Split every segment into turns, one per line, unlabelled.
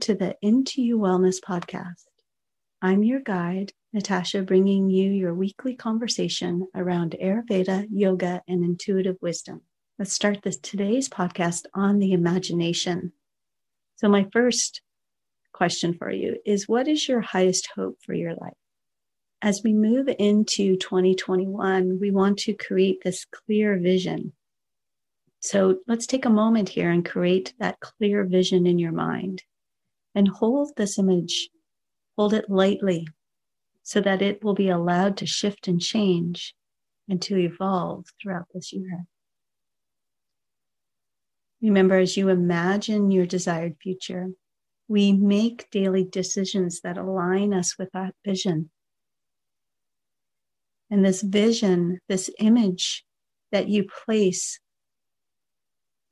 To the Into You Wellness podcast. I'm your guide, Natasha, bringing you your weekly conversation around Ayurveda, yoga, and intuitive wisdom. Let's start this today's podcast on the imagination. So, my first question for you is What is your highest hope for your life? As we move into 2021, we want to create this clear vision so let's take a moment here and create that clear vision in your mind and hold this image, hold it lightly so that it will be allowed to shift and change and to evolve throughout this year. Remember, as you imagine your desired future, we make daily decisions that align us with that vision. And this vision, this image that you place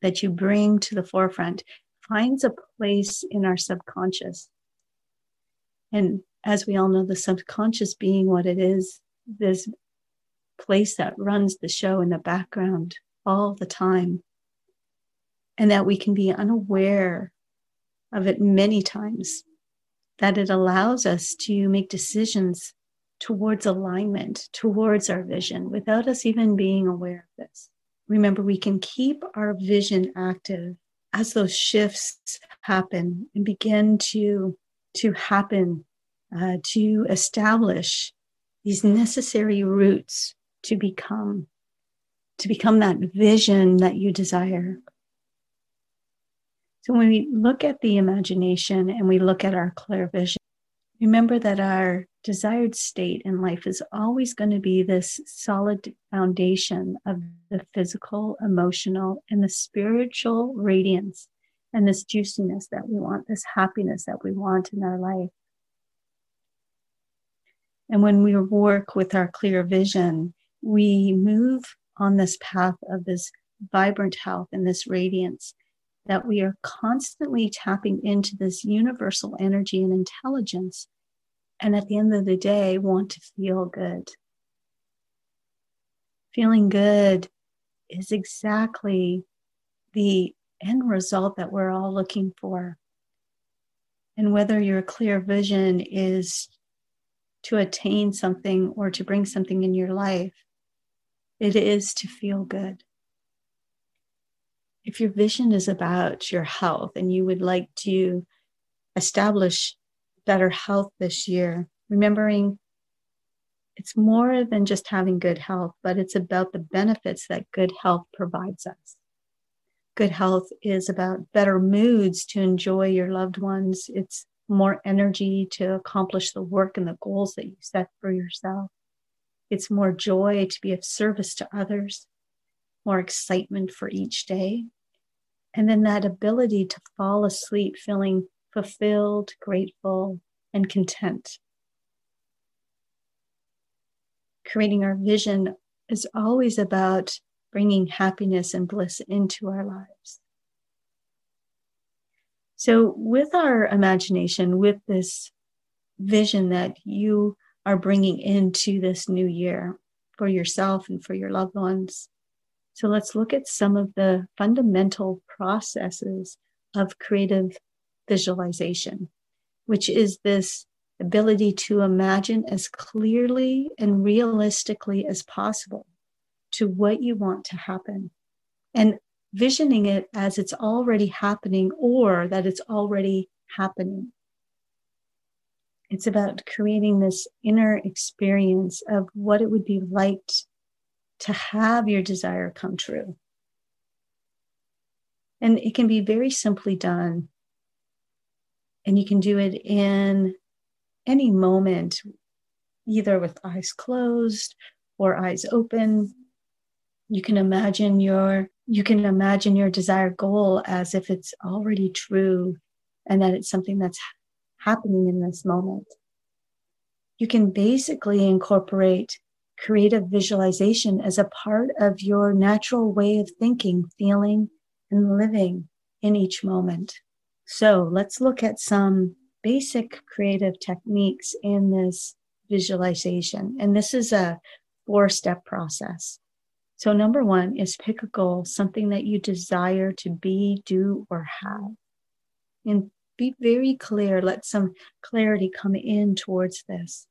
that you bring to the forefront finds a place in our subconscious. And as we all know, the subconscious being what it is, this place that runs the show in the background all the time. And that we can be unaware of it many times, that it allows us to make decisions towards alignment, towards our vision, without us even being aware of this remember we can keep our vision active as those shifts happen and begin to to happen uh, to establish these necessary roots to become to become that vision that you desire. So when we look at the imagination and we look at our clear vision remember that our desired state in life is always going to be this solid foundation of the physical, emotional, and the spiritual radiance and this juiciness that we want, this happiness that we want in our life. And when we work with our clear vision, we move on this path of this vibrant health and this radiance that we are constantly tapping into this universal energy and intelligence and at the end of the day want to feel good. Feeling good is exactly the end result that we're all looking for. And whether your clear vision is to attain something or to bring something in your life, it is to feel good. If your vision is about your health and you would like to establish better health this year, remembering it's more than just having good health, but it's about the benefits that good health provides us. Good health is about better moods to enjoy your loved ones. It's more energy to accomplish the work and the goals that you set for yourself. It's more joy to be of service to others, more excitement for each day. And then that ability to fall asleep feeling fulfilled, grateful, and content. Creating our vision is always about bringing happiness and bliss into our lives. So, with our imagination, with this vision that you are bringing into this new year for yourself and for your loved ones. So, let's look at some of the fundamental processes of creative visualization, which is this ability to imagine as clearly and realistically as possible to what you want to happen and visioning it as it's already happening or that it's already happening. It's about creating this inner experience of what it would be like to have your desire come true. And it can be very simply done and you can do it in any moment, either with eyes closed or eyes open. You can imagine your you can imagine your desired goal as if it's already true and that it's something that's happening in this moment. You can basically incorporate creative visualization as a part of your natural way of thinking, feeling, and living in each moment. So let's look at some basic creative techniques in this visualization. And this is a four step process. So, number one is pick a goal, something that you desire to be, do, or have. And be very clear. Let some clarity come in towards this.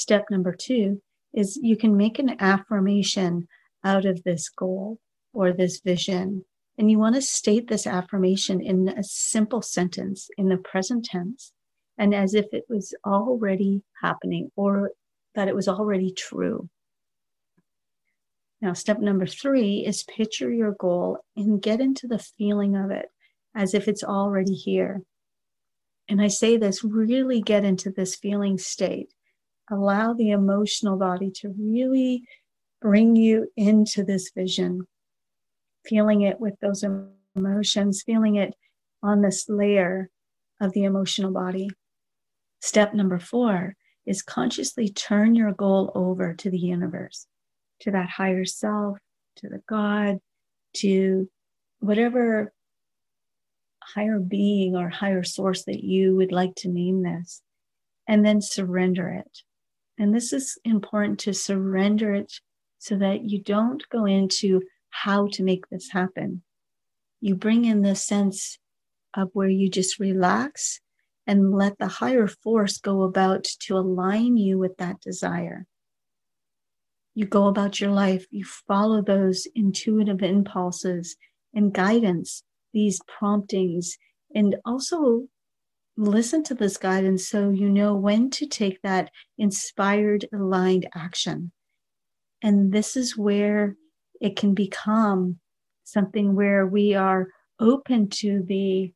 Step number two is you can make an affirmation out of this goal or this vision. And you want to state this affirmation in a simple sentence in the present tense and as if it was already happening or that it was already true. Now, step number three is picture your goal and get into the feeling of it as if it's already here. And I say this really get into this feeling state. Allow the emotional body to really bring you into this vision, feeling it with those emotions, feeling it on this layer of the emotional body. Step number four is consciously turn your goal over to the universe, to that higher self, to the God, to whatever higher being or higher source that you would like to name this, and then surrender it. And this is important to surrender it so that you don't go into how to make this happen. You bring in the sense of where you just relax and let the higher force go about to align you with that desire. You go about your life, you follow those intuitive impulses and guidance, these promptings, and also listen to this guidance so you know when to take that inspired, aligned action. And this is where it can become something where we are open to the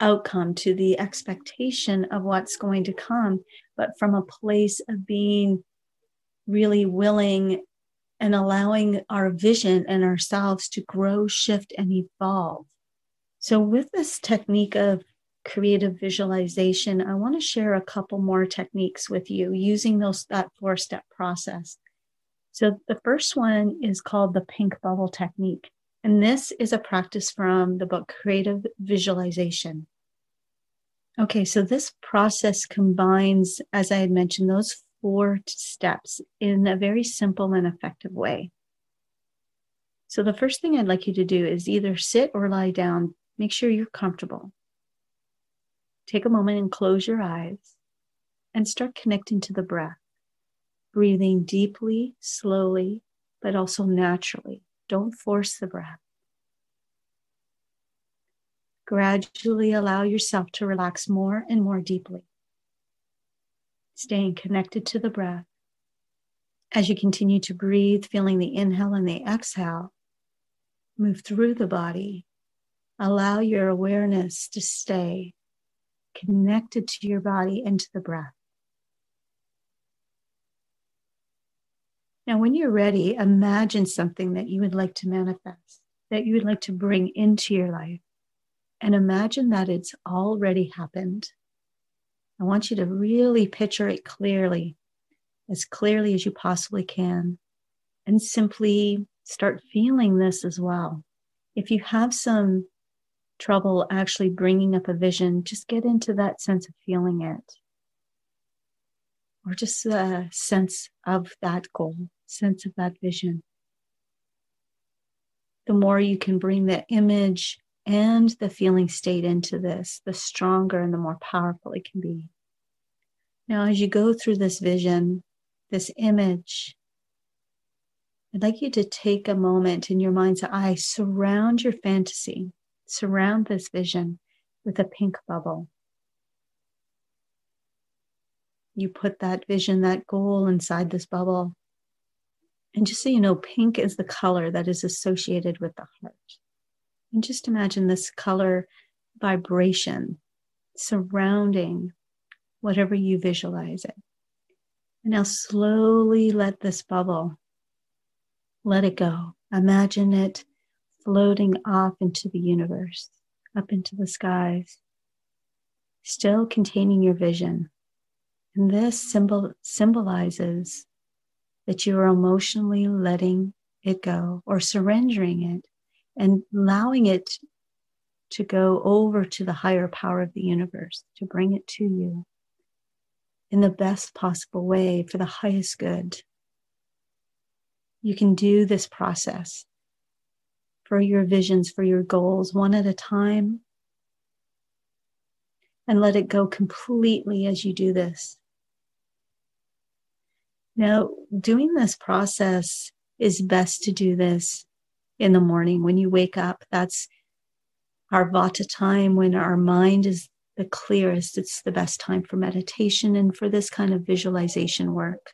outcome, to the expectation of what's going to come, but from a place of being really willing and allowing our vision and ourselves to grow, shift, and evolve. So, with this technique of creative visualization, I want to share a couple more techniques with you using those that four step process. So, the first one is called the pink bubble technique. And this is a practice from the book Creative Visualization. Okay, so this process combines, as I had mentioned, those four steps in a very simple and effective way. So, the first thing I'd like you to do is either sit or lie down. Make sure you're comfortable. Take a moment and close your eyes and start connecting to the breath, breathing deeply, slowly, but also naturally. Don't force the breath. Gradually allow yourself to relax more and more deeply, staying connected to the breath. As you continue to breathe, feeling the inhale and the exhale, move through the body. Allow your awareness to stay connected to your body and to the breath. Now, when you're ready, imagine something that you would like to manifest, that you would like to bring into your life, and imagine that it's already happened. I want you to really picture it clearly, as clearly as you possibly can, and simply start feeling this as well. If you have some trouble actually bringing up a vision, just get into that sense of feeling it. Or just a sense of that goal, sense of that vision. The more you can bring the image and the feeling state into this, the stronger and the more powerful it can be. Now, as you go through this vision, this image, I'd like you to take a moment in your mind's eye, surround your fantasy surround this vision with a pink bubble. You put that vision, that goal inside this bubble. And just so you know, pink is the color that is associated with the heart. And just imagine this color vibration surrounding whatever you visualize it. And now slowly let this bubble, let it go. Imagine it floating off into the universe, up into the skies, still containing your vision. And this symbol symbolizes that you are emotionally letting it go or surrendering it and allowing it to go over to the higher power of the universe, to bring it to you in the best possible way for the highest good. You can do this process for your visions, for your goals, one at a time, and let it go completely as you do this. Now, doing this process is best to do this in the morning when you wake up. That's our Vata time when our mind is the clearest. It's the best time for meditation and for this kind of visualization work.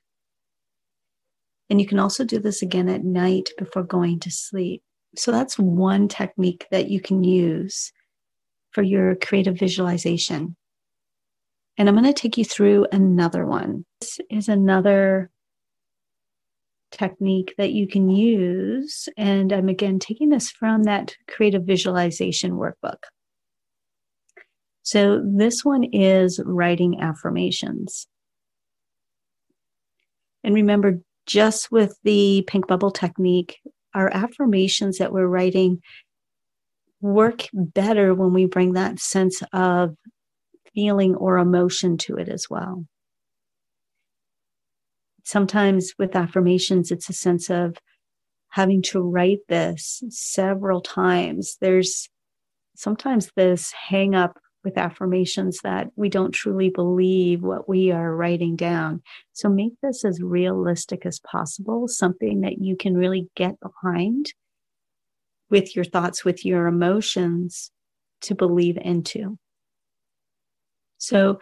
And you can also do this again at night before going to sleep. So that's one technique that you can use for your creative visualization. And I'm going to take you through another one. This is another technique that you can use. And I'm again taking this from that creative visualization workbook. So this one is writing affirmations. And remember, just with the pink bubble technique, our affirmations that we're writing work better when we bring that sense of feeling or emotion to it as well. Sometimes with affirmations, it's a sense of having to write this several times. There's sometimes this hang up with affirmations that we don't truly believe what we are writing down. So make this as realistic as possible, something that you can really get behind with your thoughts, with your emotions to believe into. So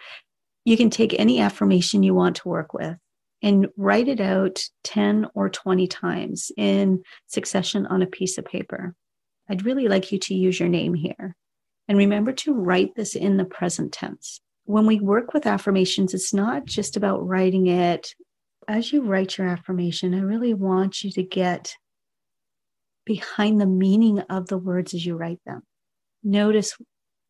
you can take any affirmation you want to work with and write it out 10 or 20 times in succession on a piece of paper. I'd really like you to use your name here. And remember to write this in the present tense. When we work with affirmations, it's not just about writing it. As you write your affirmation, I really want you to get behind the meaning of the words as you write them. Notice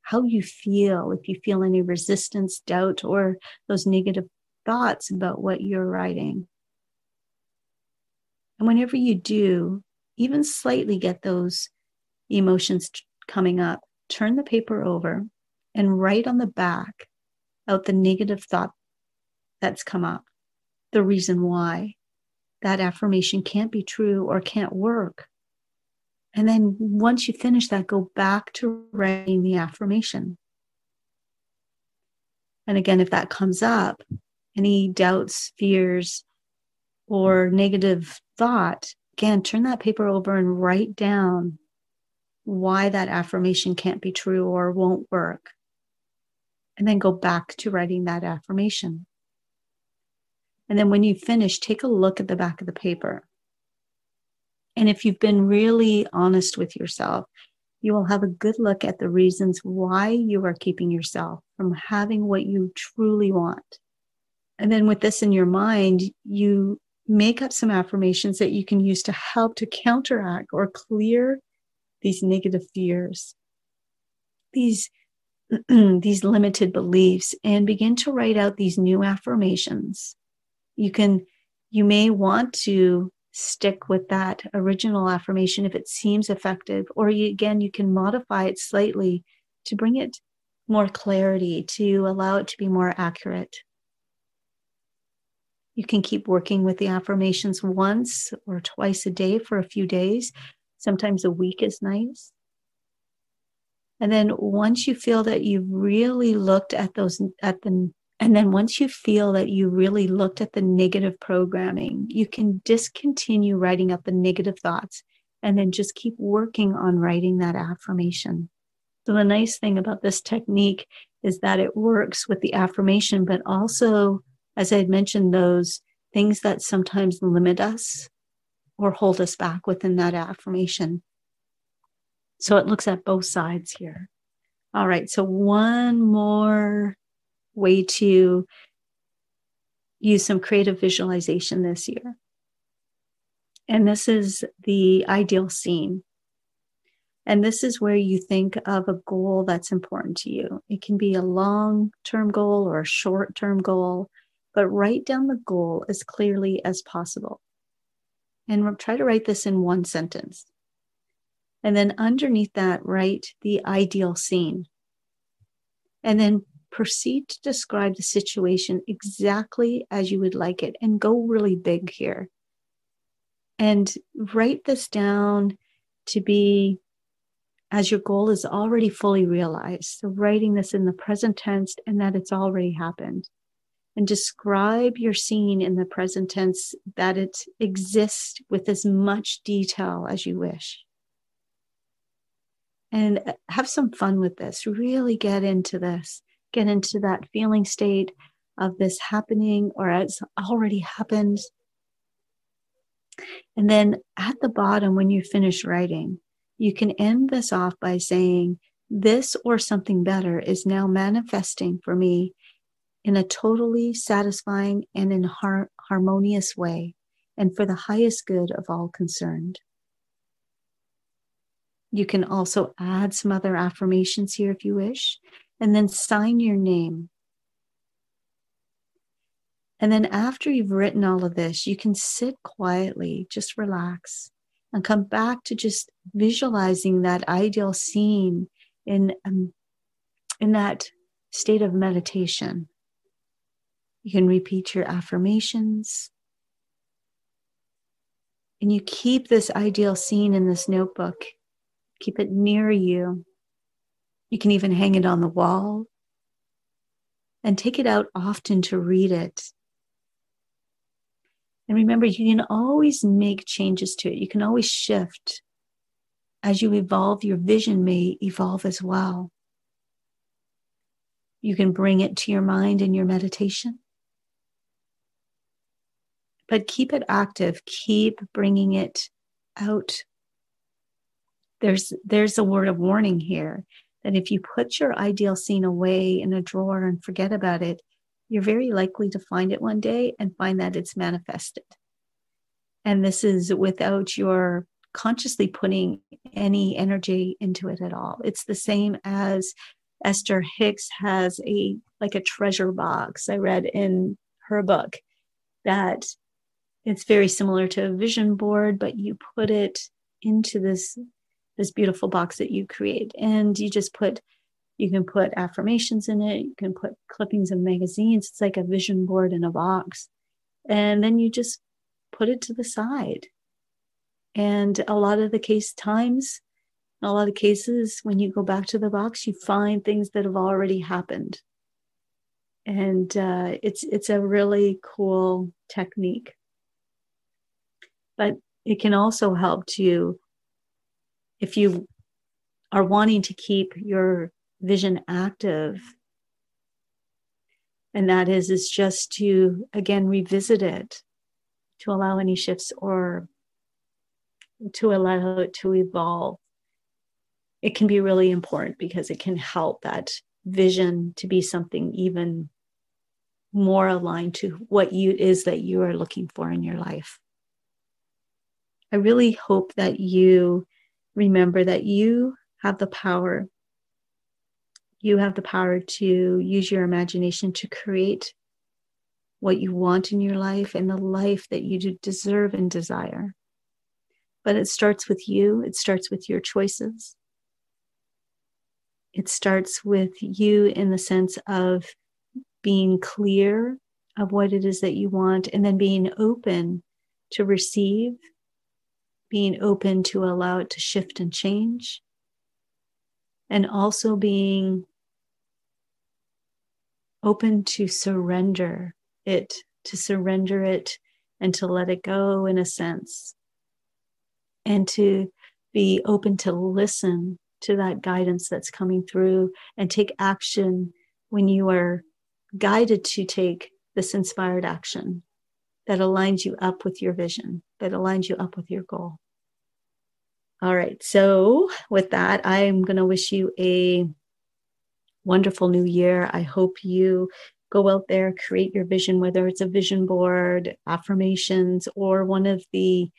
how you feel, if you feel any resistance, doubt, or those negative thoughts about what you're writing. And whenever you do, even slightly get those emotions coming up, turn the paper over and write on the back out the negative thought that's come up, the reason why that affirmation can't be true or can't work. And then once you finish that, go back to writing the affirmation. And again, if that comes up, any doubts, fears, or negative thought, again, turn that paper over and write down why that affirmation can't be true or won't work. And then go back to writing that affirmation. And then when you finish, take a look at the back of the paper. And if you've been really honest with yourself, you will have a good look at the reasons why you are keeping yourself from having what you truly want. And then with this in your mind, you make up some affirmations that you can use to help to counteract or clear these negative fears, these, these limited beliefs, and begin to write out these new affirmations. You can, you may want to stick with that original affirmation if it seems effective, or you, again, you can modify it slightly to bring it more clarity, to allow it to be more accurate. You can keep working with the affirmations once or twice a day for a few days Sometimes a week is nice. And then once you feel that you've really looked at those, at the, and then once you feel that you really looked at the negative programming, you can discontinue writing up the negative thoughts and then just keep working on writing that affirmation. So, the nice thing about this technique is that it works with the affirmation, but also, as I had mentioned, those things that sometimes limit us or hold us back within that affirmation. So it looks at both sides here. All right, so one more way to use some creative visualization this year. And this is the ideal scene. And this is where you think of a goal that's important to you. It can be a long term goal or a short term goal, but write down the goal as clearly as possible and try to write this in one sentence. And then underneath that, write the ideal scene. And then proceed to describe the situation exactly as you would like it and go really big here. And write this down to be as your goal is already fully realized. So, writing this in the present tense and that it's already happened. And describe your scene in the present tense that it exists with as much detail as you wish. And uh, have some fun with this. Really get into this, get into that feeling state of this happening or it's already happened. And then at the bottom, when you finish writing, you can end this off by saying, This or something better is now manifesting for me in a totally satisfying and in har- harmonious way, and for the highest good of all concerned. You can also add some other affirmations here if you wish, and then sign your name. And then after you've written all of this, you can sit quietly, just relax, and come back to just visualizing that ideal scene in, um, in that state of meditation. You can repeat your affirmations. And you keep this ideal scene in this notebook, keep it near you. You can even hang it on the wall and take it out often to read it and remember, you can always make changes to it. You can always shift. As you evolve, your vision may evolve as well. You can bring it to your mind in your meditation. But keep it active, keep bringing it out. There's, there's a word of warning here that if you put your ideal scene away in a drawer and forget about it, you're very likely to find it one day and find that it's manifested. And this is without your consciously putting any energy into it at all. It's the same as Esther Hicks has a like a treasure box. I read in her book that it's very similar to a vision board, but you put it into this this beautiful box that you create and you just put you can put affirmations in it. You can put clippings of magazines. It's like a vision board in a box. And then you just put it to the side. And a lot of the case times, a lot of cases, when you go back to the box, you find things that have already happened. And uh, it's it's a really cool technique. But it can also help to, if you are wanting to keep your vision active and that is is just to again revisit it to allow any shifts or to allow it to evolve. It can be really important because it can help that vision to be something even more aligned to what you is that you are looking for in your life i really hope that you remember that you have the power you have the power to use your imagination to create what you want in your life and the life that you deserve and desire. But it starts with you, it starts with your choices. It starts with you in the sense of being clear of what it is that you want and then being open to receive, being open to allow it to shift and change, and also being open to surrender it, to surrender it and to let it go in a sense, and to be open to listen to that guidance that's coming through and take action when you are guided to take this inspired action that aligns you up with your vision, that aligns you up with your goal. All right. So, with that, I am going to wish you a wonderful new year. I hope you go out there, create your vision, whether it's a vision board, affirmations, or one of the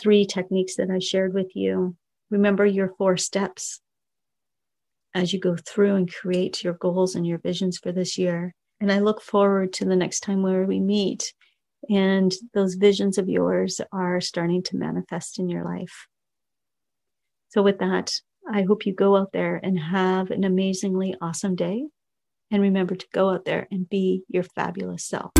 three techniques that I shared with you. Remember your four steps as you go through and create your goals and your visions for this year. And I look forward to the next time where we meet and those visions of yours are starting to manifest in your life. So, with that, I hope you go out there and have an amazingly awesome day. And remember to go out there and be your fabulous self.